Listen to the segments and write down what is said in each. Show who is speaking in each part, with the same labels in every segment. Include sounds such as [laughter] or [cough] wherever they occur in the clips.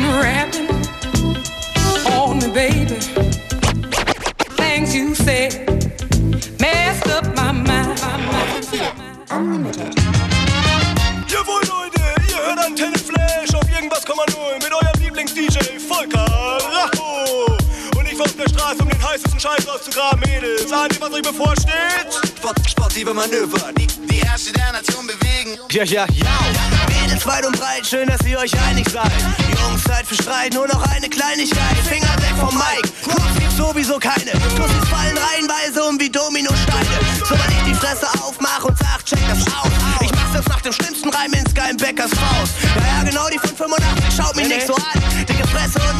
Speaker 1: been rapping on me, baby. Things you said messed up my mind.
Speaker 2: Unlimited.
Speaker 3: Jawohl, Leute, ihr hört Antenne Flash auf irgendwas, mit eurem Lieblings-DJ Volker heißesten Scheiß auszugraben, Mädels. Ahnt ihr, was euch bevorsteht?
Speaker 4: Sport, sportive Manöver, die, die Herrscher der Nation bewegen.
Speaker 5: Ja, ja, ja. Mädels weit und breit, schön, dass ihr euch einig seid. Jungs, Zeit für Streit, nur noch eine Kleinigkeit. Finger weg vom Mike, Props gibt's sowieso keine. Tussis fallen reihenweise um wie Dominosteine. So, wenn ich die Fresse aufmach und sag, check das aus. Ich mach das nach dem schlimmsten Reim ins geilen Bäckers Faust. Ja, ja, genau die von 85, schaut mich nicht so an. Dicke Fresse und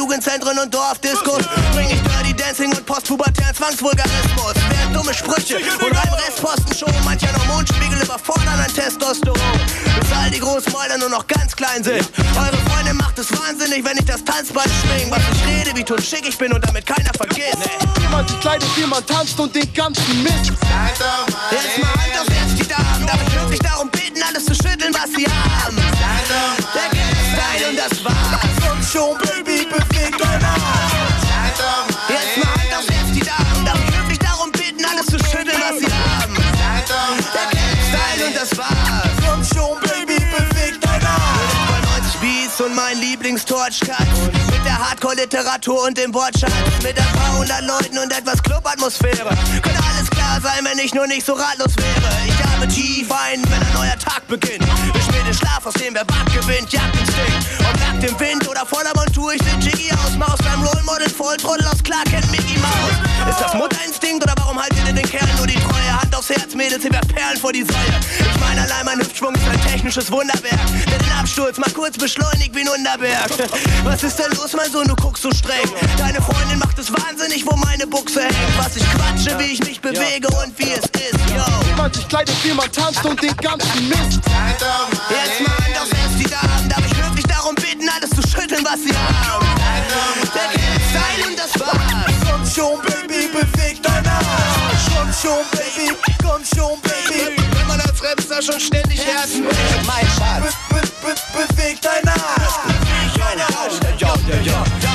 Speaker 5: Jugendzentren und Dorfdiskos. Bring ich Dirty Dancing und postpubertären Zwangsvulgarismus. Während dumme Sprüche und rein Restposten schon mancher noch Mondspiegel überfordern an Testosteron. Bis all die großen Mäuler nur noch ganz klein sind. Eure Freundin macht es wahnsinnig, wenn ich das Tanzband schwing. Was ich rede, wie tot schick ich bin und damit keiner vergisst.
Speaker 6: Jemand sich kleidet, wie man tanzt und den ganzen Mist.
Speaker 5: Jetzt mal Hand auf jetzt die Damen. Darf ich wirklich darum bitten, alles zu schütteln, was sie haben? Der Style und das war's.
Speaker 6: Schon, Baby, beweg dein Arsch.
Speaker 5: Jetzt mal Hand auf jetzt die Damen. Darf ich wirklich darum bitten, alles zu schütteln, was sie haben? Der Style und das war's.
Speaker 6: Komm schon, Baby, beweg dein Arsch.
Speaker 5: 90 Beats und mein Lieblings-Torchcut. Mit der Hardcore-Literatur und dem Wortschatz. Mit ein paar hundert Leuten und etwas Clubatmosphäre. Könnte alles klar sein, wenn ich nur nicht so ratlos wäre. Ich atme tief ein, wenn ein neuer Tag beginnt. Schaf, aus dem wer Bad gewinnt, jagt den Stick. Ob nach dem Wind oder voller Montur, ich den Jiggy aus Maus beim Rollmodel voll Mädels, werft Perlen vor die Säule. Ich meine, allein mein Hüftschwung ist ein technisches Wunderwerk. Der den Absturz mal kurz beschleunigt wie ein Unterberg. Was ist denn los, mein Sohn, du guckst so streng. Deine Freundin macht es wahnsinnig, wo meine Buchse hängt. Was ich quatsche, wie ich mich bewege und wie es ist, yo.
Speaker 6: Jemand sich kleidet, wie man tanzt und den ganzen Mist.
Speaker 5: Jetzt mal Hand aufs Herz, die Damen. Darf ich wirklich darum bitten, alles zu schütteln, was sie haben? Der Style und das war's.
Speaker 6: Schon, Baby, beweg dein Arsch. Komm schon, Baby, komm schon, Baby.
Speaker 5: Wenn man als Rapstar schon ständig Herzen. Mein Schatz.
Speaker 6: Be be be beweg dein Arsch.
Speaker 5: Ja, mit dem Quatsch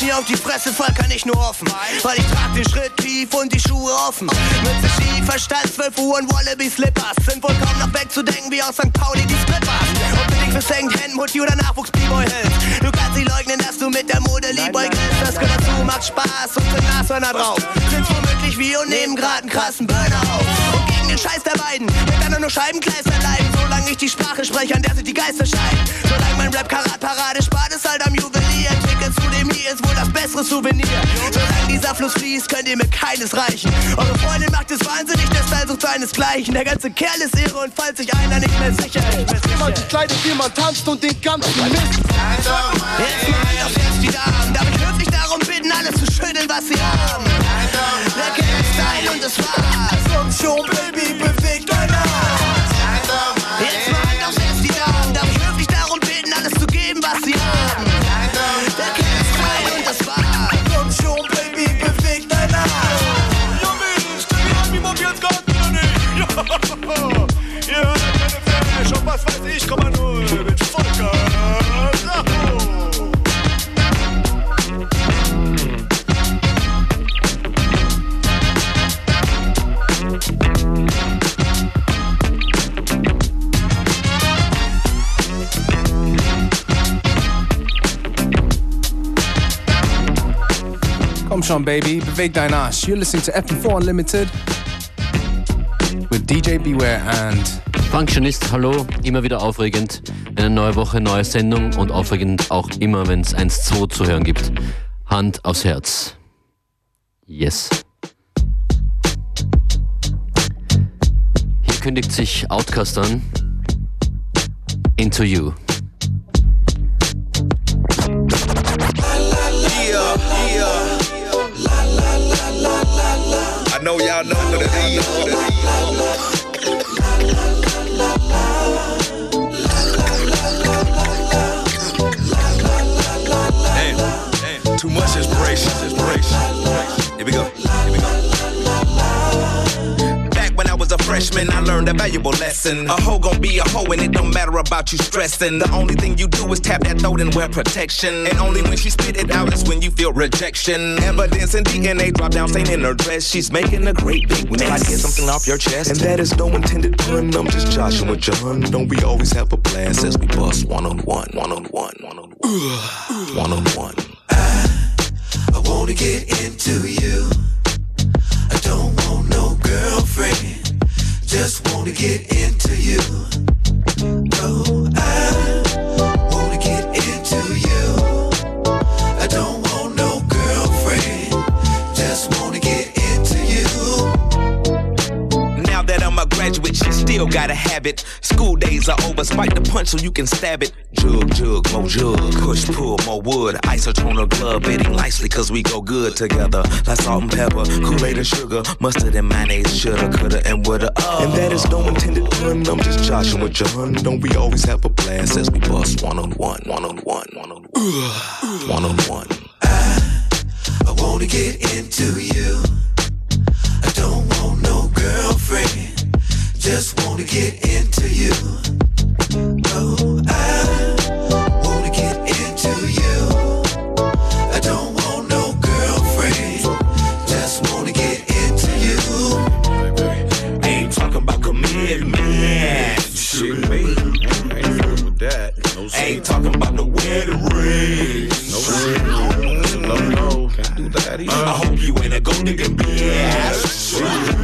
Speaker 5: hier auf die Fresse fall kann ich nur hoffen. Weil ich trag den Schritt tief und die Schuhe offen. Mütze schief, Verstand 12 Uhr und Wallaby Slippers. Sind wohl kaum noch wegzudenken wie aus St. Pauli die Strippers. Ob du dich für hängt, Handmutti oder Nachwuchs B-Boy hältst. Du kannst nicht leugnen, dass du mit der Mode liebäugelst. Das gehört dazu, macht Spaß und sind Nashörner drauf. Sind womöglich wie und nehmen grad einen krassen Burner auf. Und gegen den Scheiß der beiden dann nur Scheibenkleister leiden. Solange ich die Sprache spreche, an der sich die Geister scheiden. Solange mein Rap Karat-Parade spart, ist halt am Juwelier. Entwickelt zu dem hier ist wohl das bessere Souvenir. Solange dieser Fluss fließt, könnt ihr mir keines reichen. Eure Freundin macht es wahnsinnig, der Style sucht seinesgleichen. Der ganze Kerl ist irre und falls sich einer nicht mehr sicher ist.
Speaker 6: Jemand sich kleidet, wie man tanzt und den ganzen Mist.
Speaker 5: Jetzt mal auf jetzt die Damen. Darf ich darum bitten, alles zu schütteln, was sie haben? Der kennt Style und das war's.
Speaker 6: Komm schon, Baby, beweg schon, Baby, beweg dein Arsch.
Speaker 7: You're listening to FM4 Unlimited with DJ Beware and
Speaker 8: Functionist, hallo, immer wieder aufregend. Eine neue Woche, neue Sendung und aufregend auch immer, wenn es 1-2 zu hören gibt. Hand aufs Herz. Yes. Hier kündigt sich Outcast an. Into You.
Speaker 4: Y'all know what freshman, I learned
Speaker 9: learned a valuable lesson. A hoe gon' be a hoe, and it don't matter about you stressing. The only thing you do is tap that throat and wear protection. And only when she spit it out is when you feel rejection. Evidence and DNA drop down, stain in her dress. She's making a great big mess. When I get something off your chest, and that is no intended pun. I'm just Joshua John. Don't we always have a blast as we bust one on one, one on one, one on one, one on one.
Speaker 10: I, I wanna get into you. I don't want no girlfriend. Just wanna get into you.
Speaker 9: Still gotta have it. School days are over, spike the punch so you can stab it. Jug, jug, more jug, push, pull, more wood. Isotone or glove, bidding nicely cause we go good together. Like salt and pepper, Kool-Aid and sugar, mustard and mayonnaise, shoulda, coulda, and woulda. Oh. And that is no intended pun, I'm just Joshua John. Don't we always have a blast as we bust one on one, one on one, one on one, one on one.
Speaker 10: I wanna get into you. I don't want no girlfriend. Just wanna get into you. No, I wanna get into you. I don't want no girlfriend. Just wanna get into you.
Speaker 9: Ain't talking about commitment. Shit. Ain't talking about the wedding ring.
Speaker 4: No, no, can't do that either.
Speaker 9: I hope you ain't a gold digging bitch.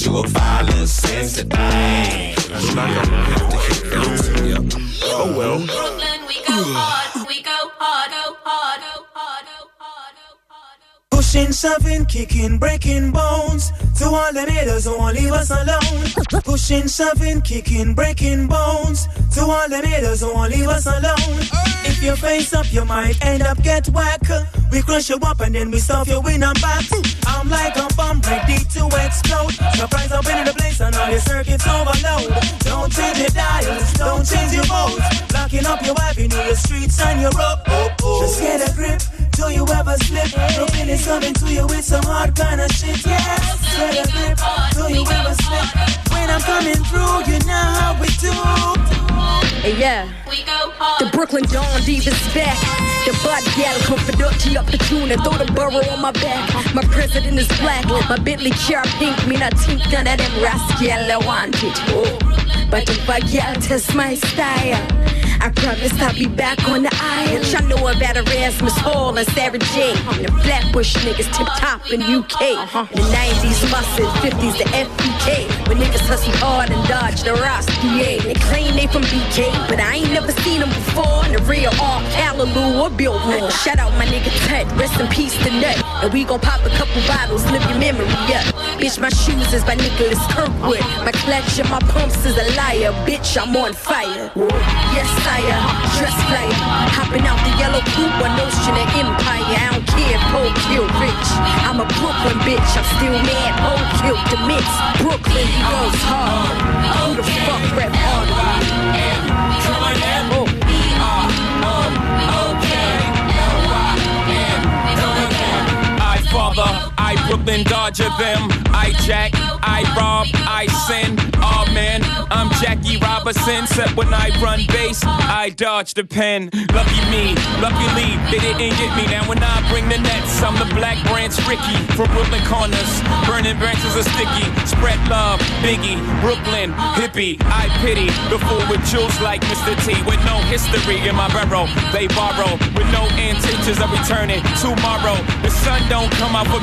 Speaker 4: That's
Speaker 9: But you a violent, sensitive thing.
Speaker 4: I'm not gonna have to hit those. Yeah. Oh well.
Speaker 11: Brooklyn, we go hard, we go hard, go hard, go hard, go hard, go hard.
Speaker 6: Pushing, shoving, kicking, breaking bones. To all the haters who won't leave us alone. Pushing, shoving, kicking, breaking bones. To all the haters who won't leave us alone. If you face up, you might end up get whack. We crush you up and then we stuff you in a back. I'm like a bomb ready to explode. Surprise up in the place and all your circuits overload. Don't change your dials, don't change your modes. Locking up your avenue, your streets and your road. Just get a grip. Do you ever slip? Brooklyn is coming to you with some hard kind of shit, yes. Get a grip. Do you ever slip? When I'm coming through, you know how we do.
Speaker 11: Hey, yeah. The Brooklyn Don Divas back. The bud gal confidential up the tune and throw the burrow on my back. My president is black. My Bentley car pink. Me not think none of them rascal I want it. Oh. But if I gal test my style. I promise I'll be back on the aisle. Y'all know about Erasmus Hall and Sarah J. And the Flatbush niggas tip top in UK. Uh-huh. In the 90s muscle, 50s the FBK. When niggas hustle hard and dodge the Ross DA. They claim they from BK, but I ain't never seen them before. The real R. Callaloo or Billboard. Shout out my nigga Ted, rest in peace to Nut. And we gon' pop a couple bottles, live your memory up. Bitch, my shoes is by Nicholas Kirkwood. My clutch and my pumps is a liar. Bitch, I'm on fire. Yes, sire. Dress flyer. Hopping out the yellow coupe, one notion of empire. I don't care, Poe kill rich. I'm a Brooklyn bitch, I'm still mad. Poe killed the mix. Brooklyn, goes hard. Who the fuck rap hard?
Speaker 12: I Brooklyn Dodger them. I jack, I rob, I sin. Oh man, I'm Jackie Robinson. Except when I run base, I dodge the pen. Lucky me, luckily they didn't get me. Now when I bring the nets, I'm the black Branch Rickey from Brooklyn corners. Burning branches are sticky. Spread love, Biggie, Brooklyn, hippie. I pity the fool with jewels like Mr. T with no history in my barrel. They borrow with no intentions of returning tomorrow. The sun don't come out for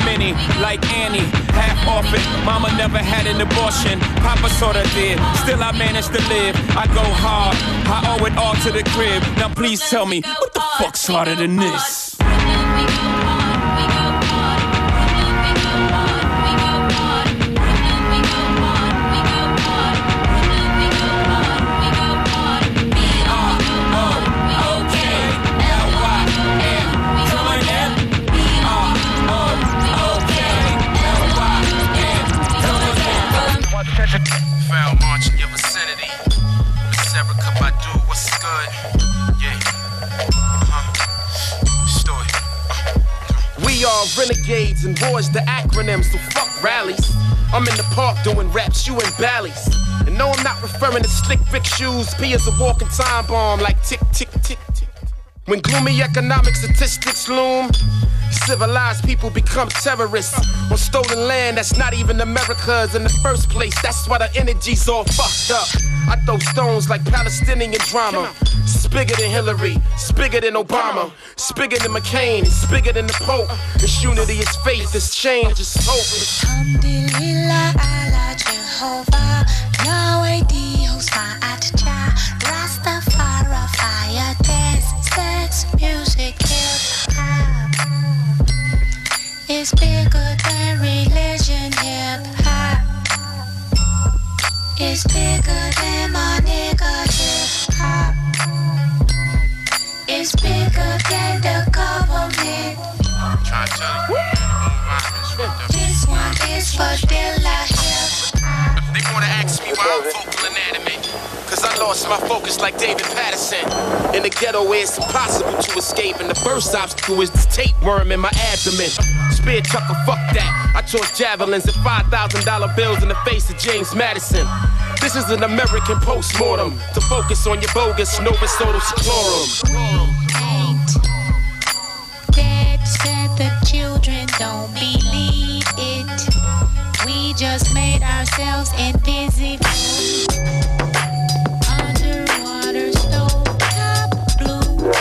Speaker 12: like Annie. Half orphan, mama never had an abortion. Papa sorta did. Still I managed to live. I go hard. I owe it all to the crib. Now please tell me, what the fuck's harder than this?
Speaker 13: Your vicinity. Miss Erykah Badu, what's good? Yeah.
Speaker 14: We are renegades and boys, the acronyms, so fuck rallies. I'm in the park doing raps, you in Bally's. And no, I'm not referring to slick Rick shoes. P is a walking time bomb like tick, tick, tick. When gloomy economic statistics loom, civilized people become terrorists on stolen land that's not even America's in the first place. That's why the energy's all fucked up. I throw stones like Palestinian drama. Spigger than Hillary, spigger than Obama, spigger than McCain, it's bigger than the Pope. It's unity, it's faith, it's change, it's hope.
Speaker 15: Alhamdulillah ala Jehovah Yahweh It's bigger than my nigga hip hop It's bigger than the government
Speaker 13: Trying to tell you.
Speaker 15: This one is for Dilla hip
Speaker 14: They wanna ask me why I'm vocal anatomy. Cause I lost my focus like David Paterson. In the ghetto where it's impossible to escape. And the first obstacle is this tapeworm in my abdomen. Spear chucker, fuck that. I toss javelins and $5,000 bills in the face of James Madison. This is an American postmortem to focus on your bogus Nova Soda Sclerum.
Speaker 15: Dad said the children don't believe it. We just made ourselves invisible. Underwater stove top blue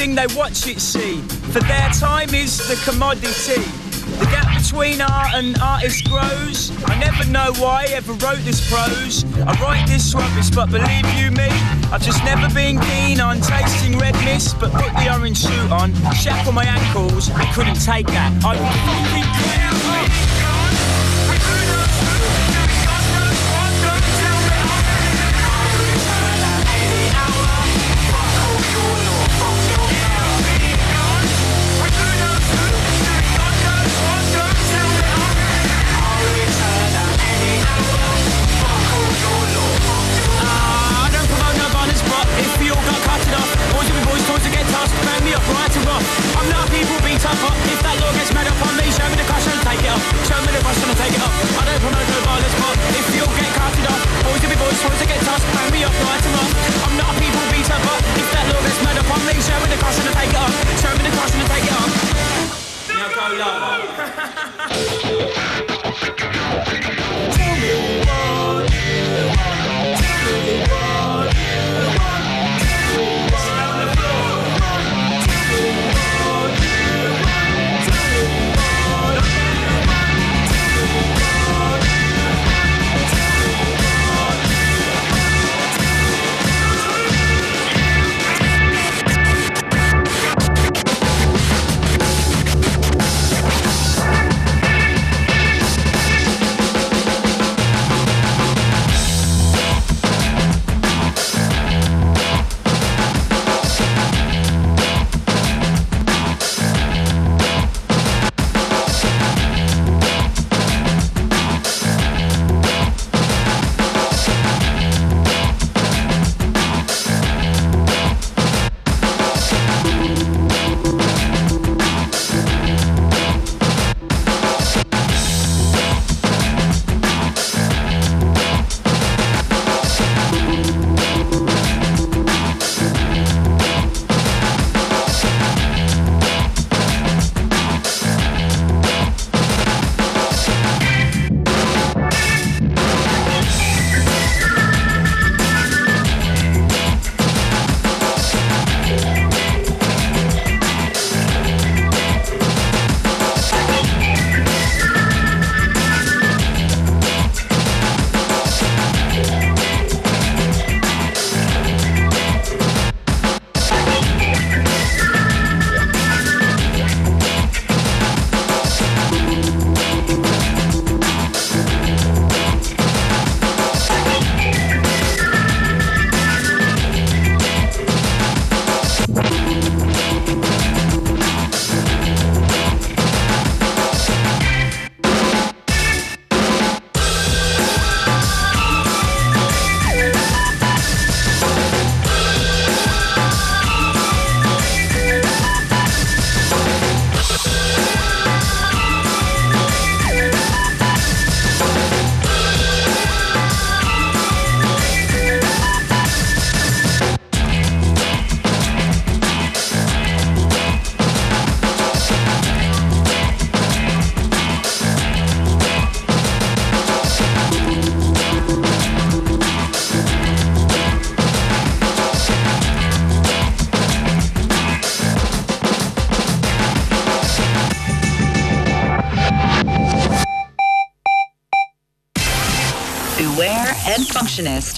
Speaker 16: everything they watch it see, for their time is the commodity. The gap between art and artist grows. I never know why I ever wrote this prose. I write this rubbish, but believe you me, I've just never been keen on tasting red mist. But put the orange suit on, shackle my ankles, I couldn't take that. I would fucking clear up. I'm just gonna take it up. I don't promote no violence, but if you'll get carted off, boys will be boys, boys will get tossed, and be up right and wrong. I'm not a people beater, but if that law gets made up on me, show me the cross and I take it off. Show me the cross and I take it off. Now
Speaker 17: go love. [laughs]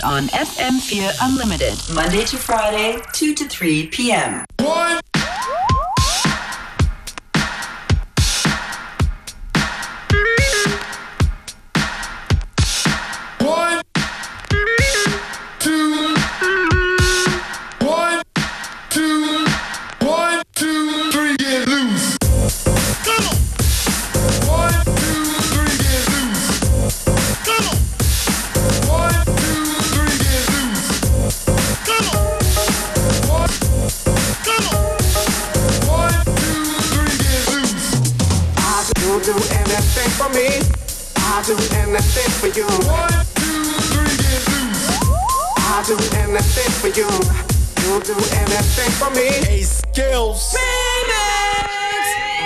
Speaker 17: on FM4 Unlimited, Monday to Friday, 2 to 3 p.m.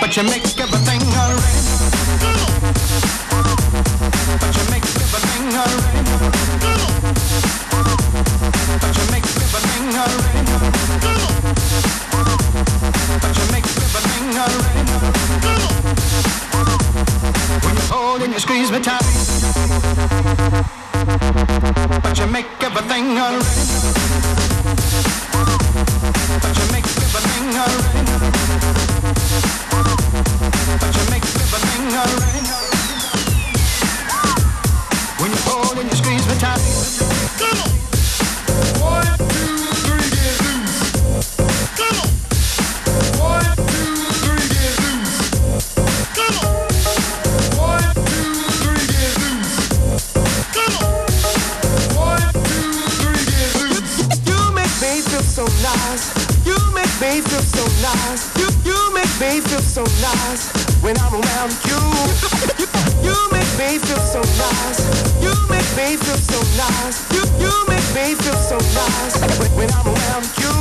Speaker 18: But you make everything alright. But you make everything. But you make everything. But you make everything. When you hold and you squeeze me tight. But you make everything alright. But you make everything alright. When you pull and you squeeze me tight. Nice. You you make me feel so nice when, when I'm around you.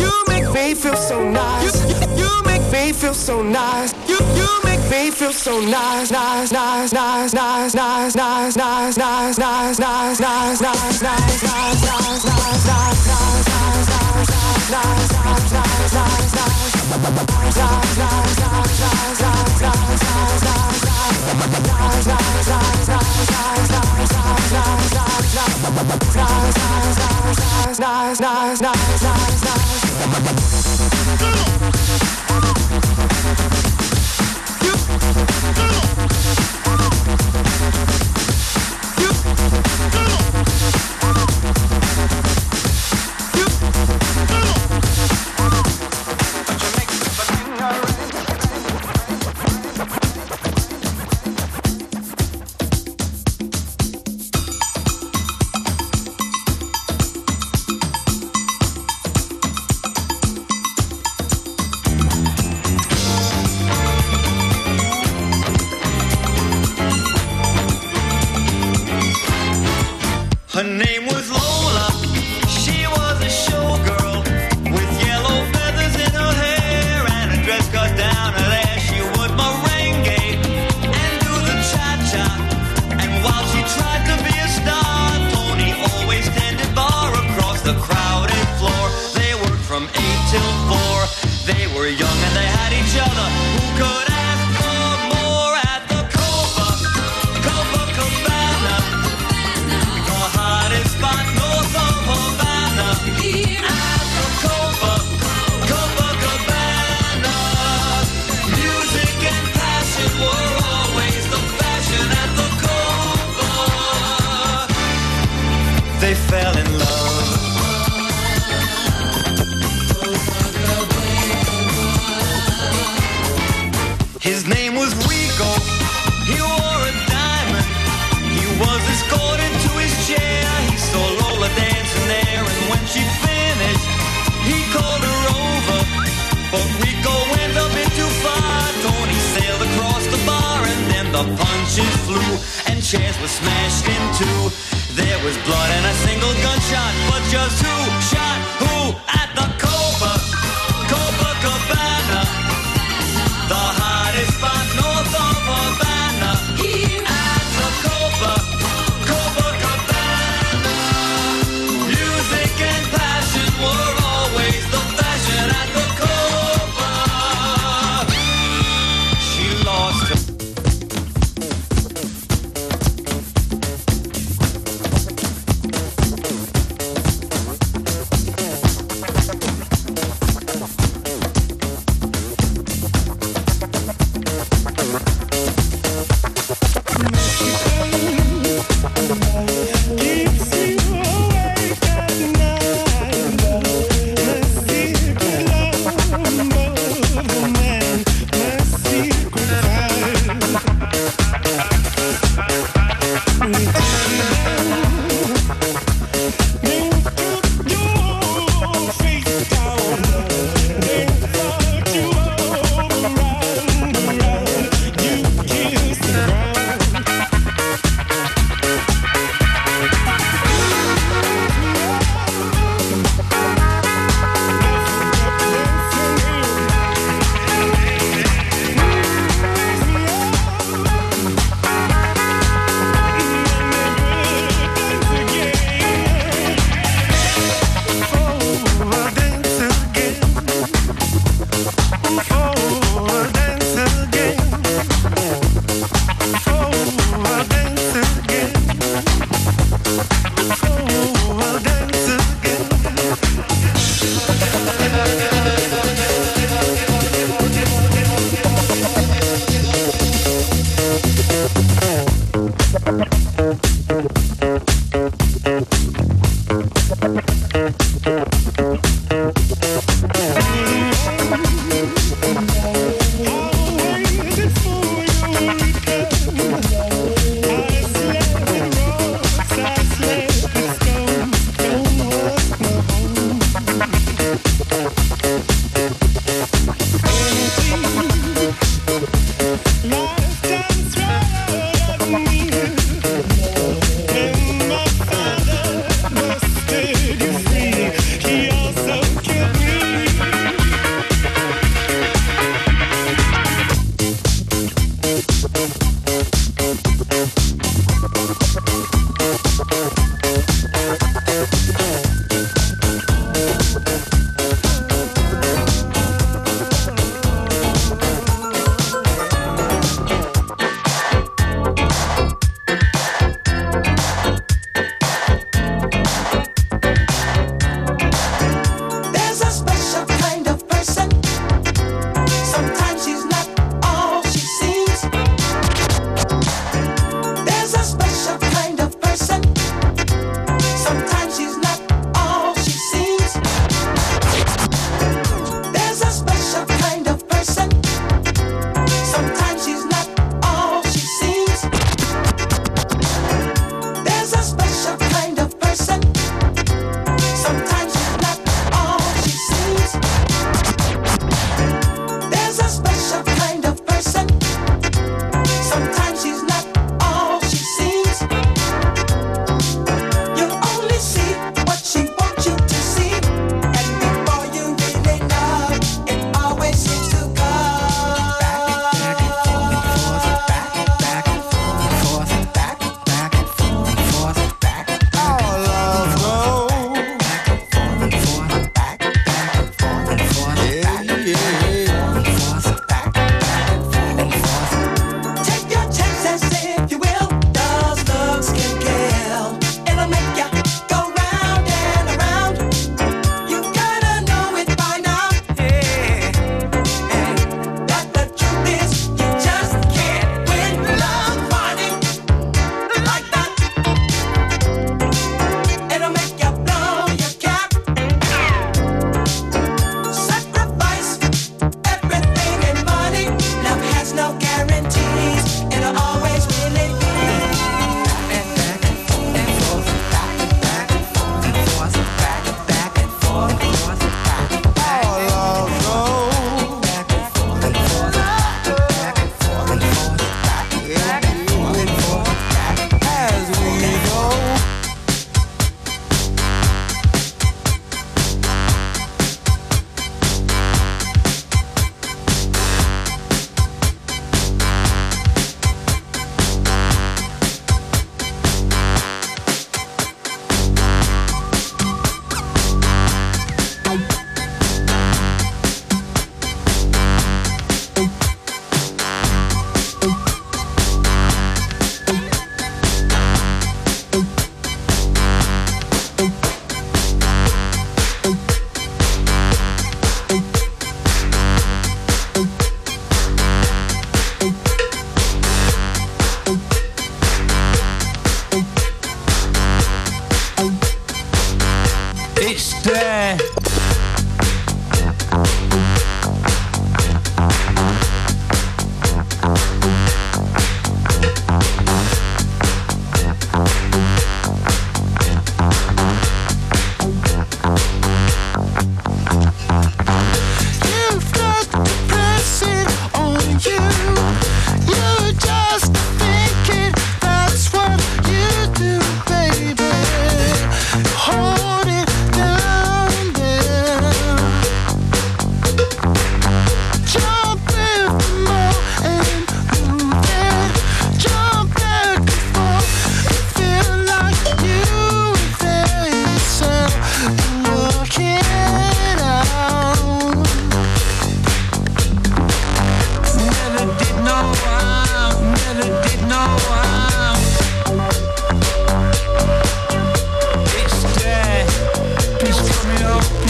Speaker 18: You make me feel so nice. You, you make me feel so nice. You you make me feel so nice, nice, nice, nice, nice, nice, nice, nice, nice, nice, nice, nice, nice, nice, nice, nice, nice, nice, nice.
Speaker 19: Her But Rico went a bit too far. Tony sailed across the bar, and then the punches flew, and chairs were smashed in two. There was blood and a single gunshot, but just who shot who at the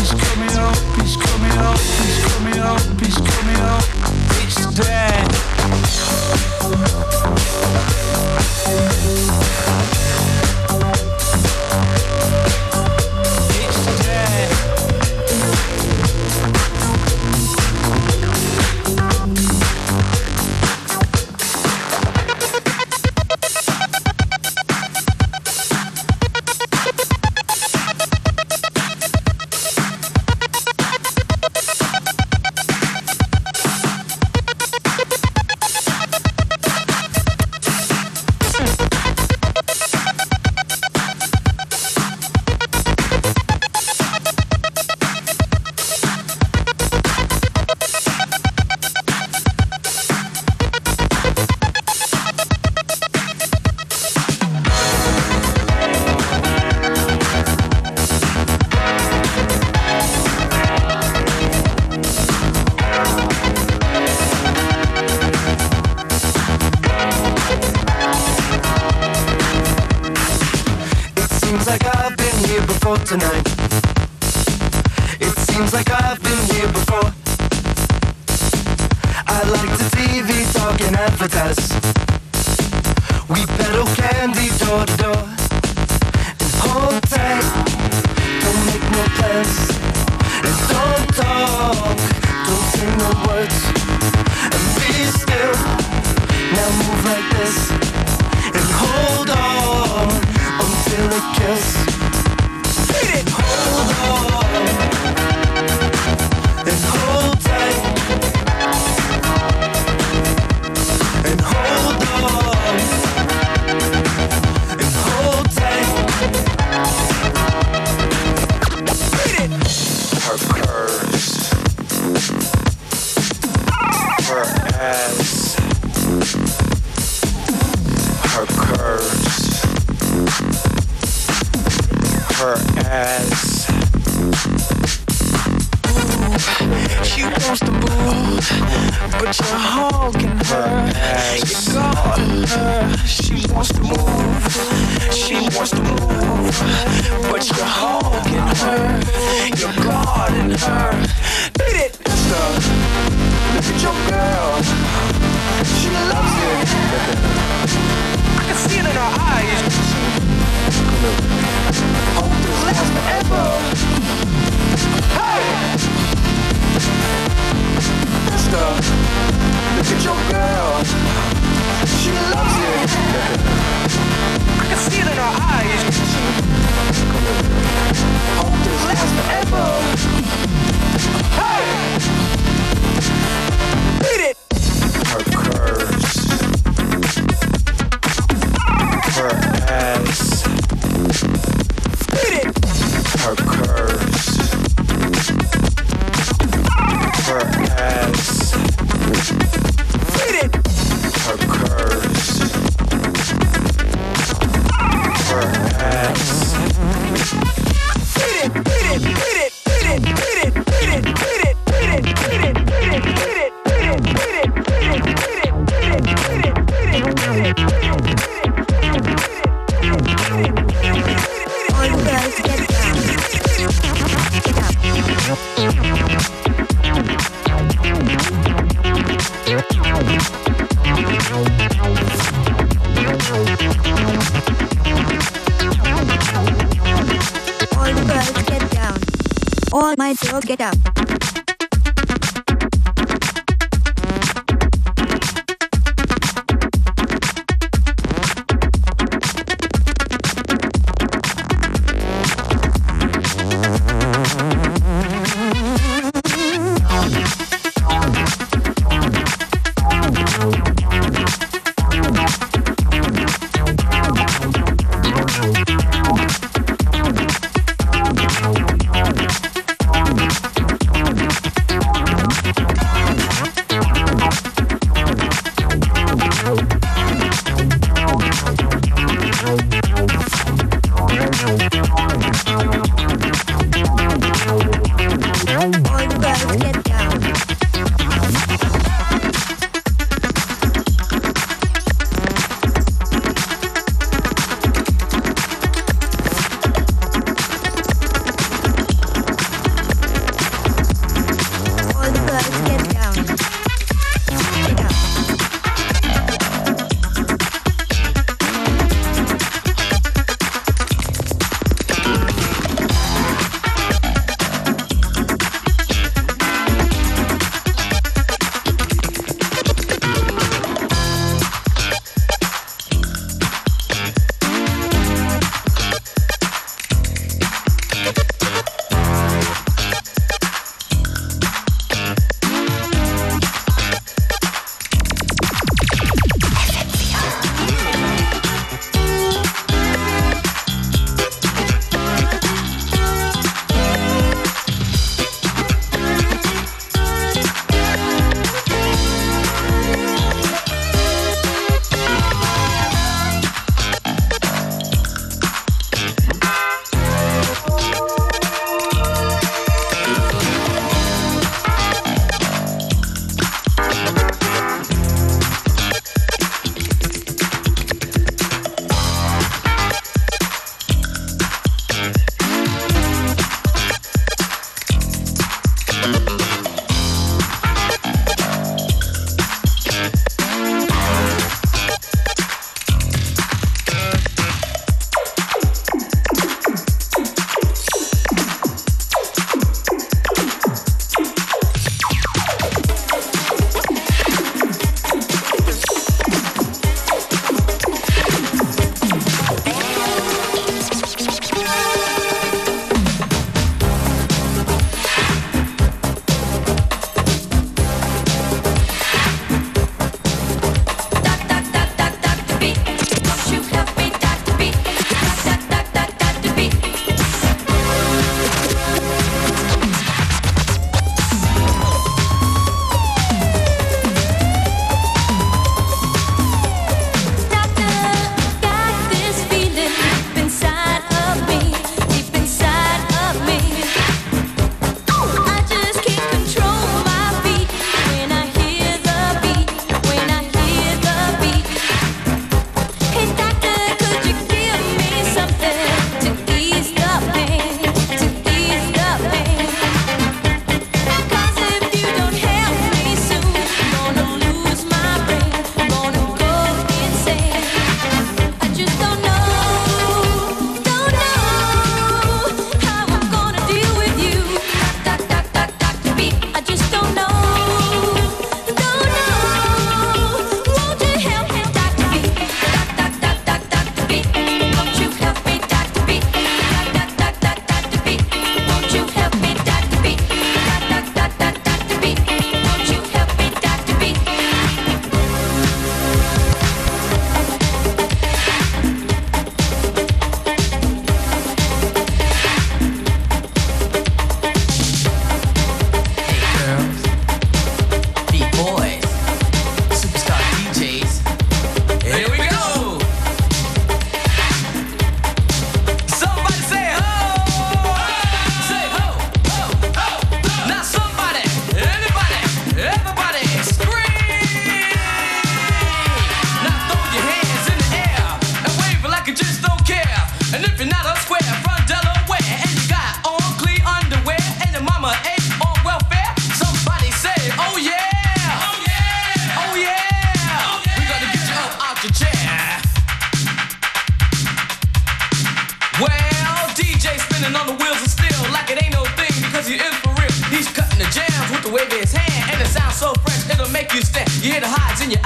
Speaker 20: he's coming up, he's coming up, he's coming up, he's coming up. It's
Speaker 18: dead.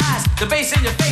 Speaker 18: eyes,
Speaker 2: the
Speaker 21: bass in your face.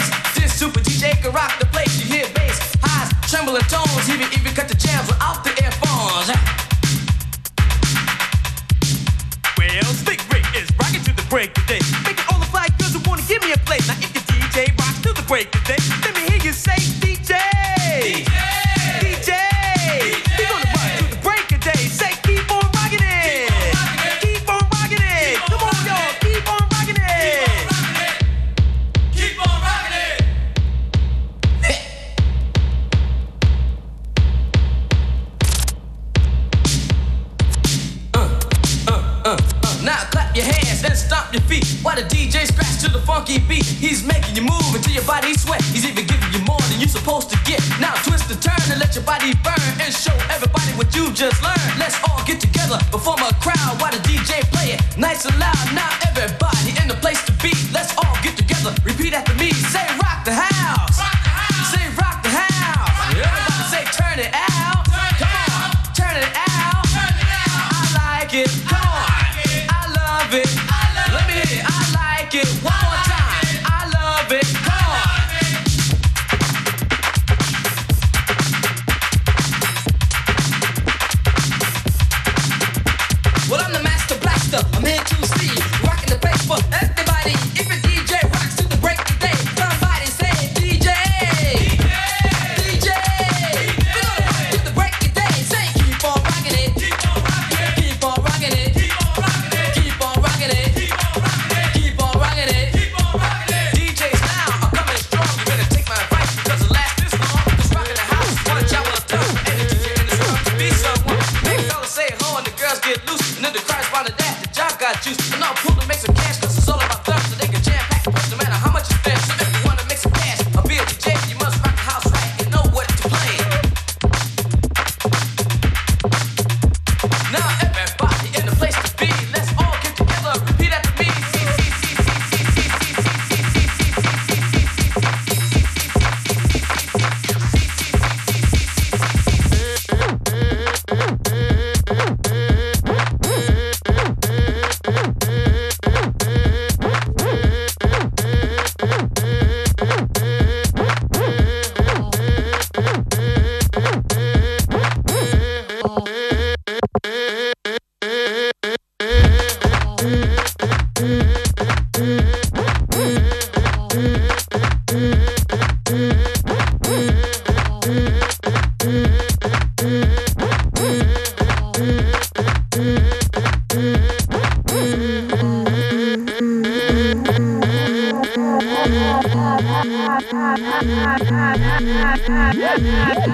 Speaker 21: Thank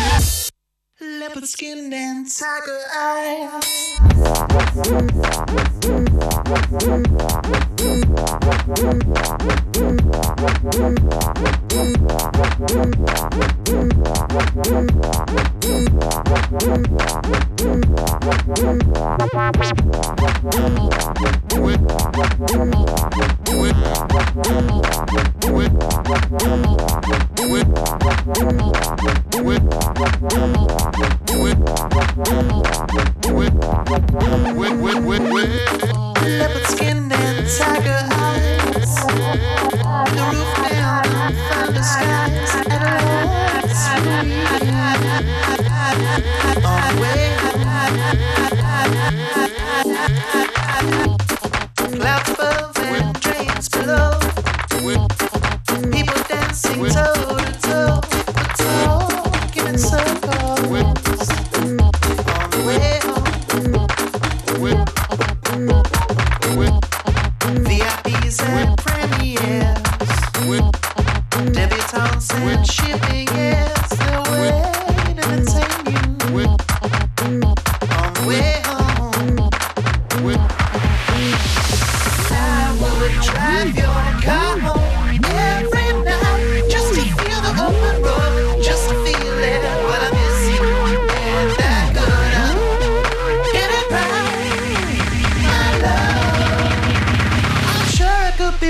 Speaker 21: you.
Speaker 10: leopard skin and tiger eyes. Tiger eyes, the roof down, find the skies.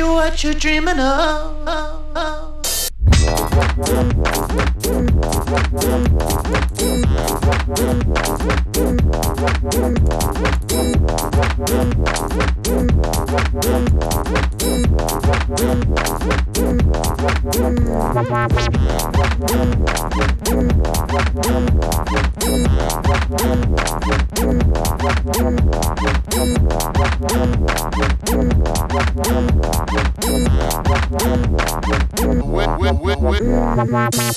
Speaker 10: you what you're dreaming of.
Speaker 22: Yo.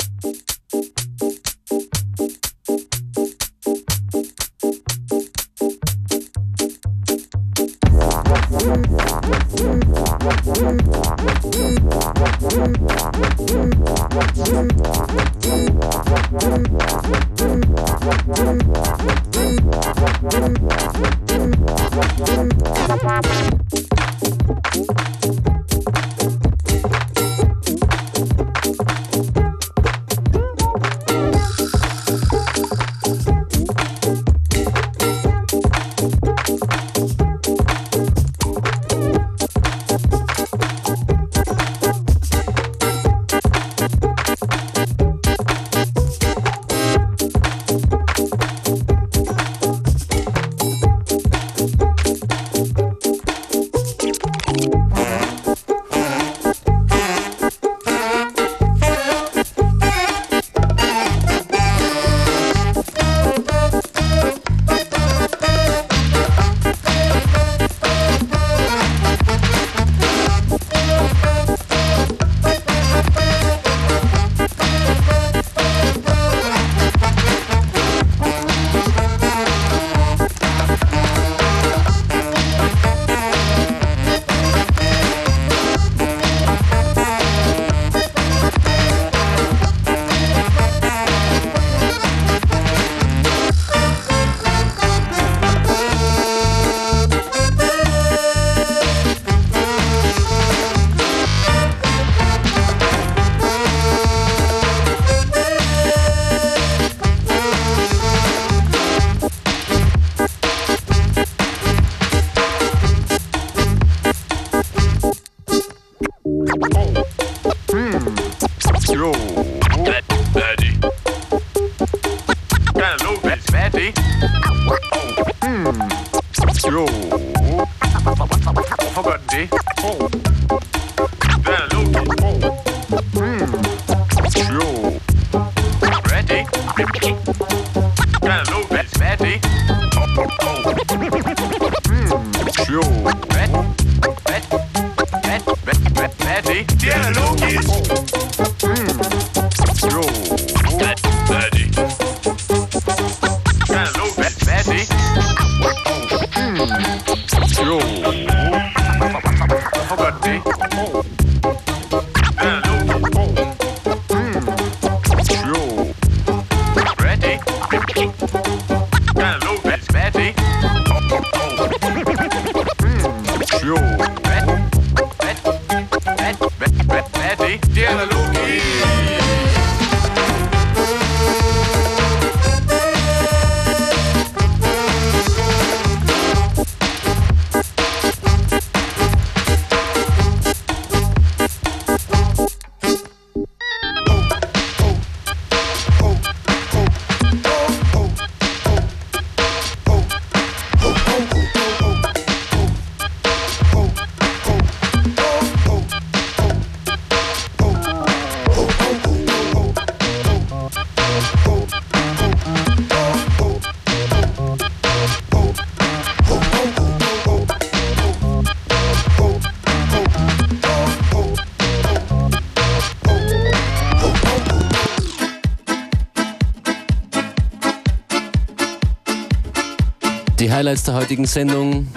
Speaker 8: Heutigen Sendung: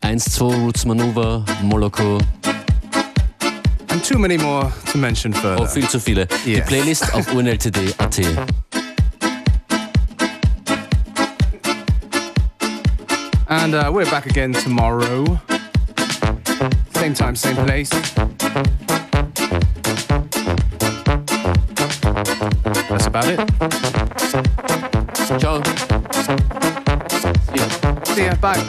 Speaker 8: 1, 2 Roots Manuva, Moloko.
Speaker 7: And too many more to mention further.
Speaker 8: Oh, viel zu viele. Die
Speaker 7: Yes.
Speaker 8: Playlist auf [laughs] unltd.at.
Speaker 7: And uh, we're back again tomorrow. Same time, same place. That's about it.
Speaker 8: Ciao.
Speaker 7: See ya. Bye.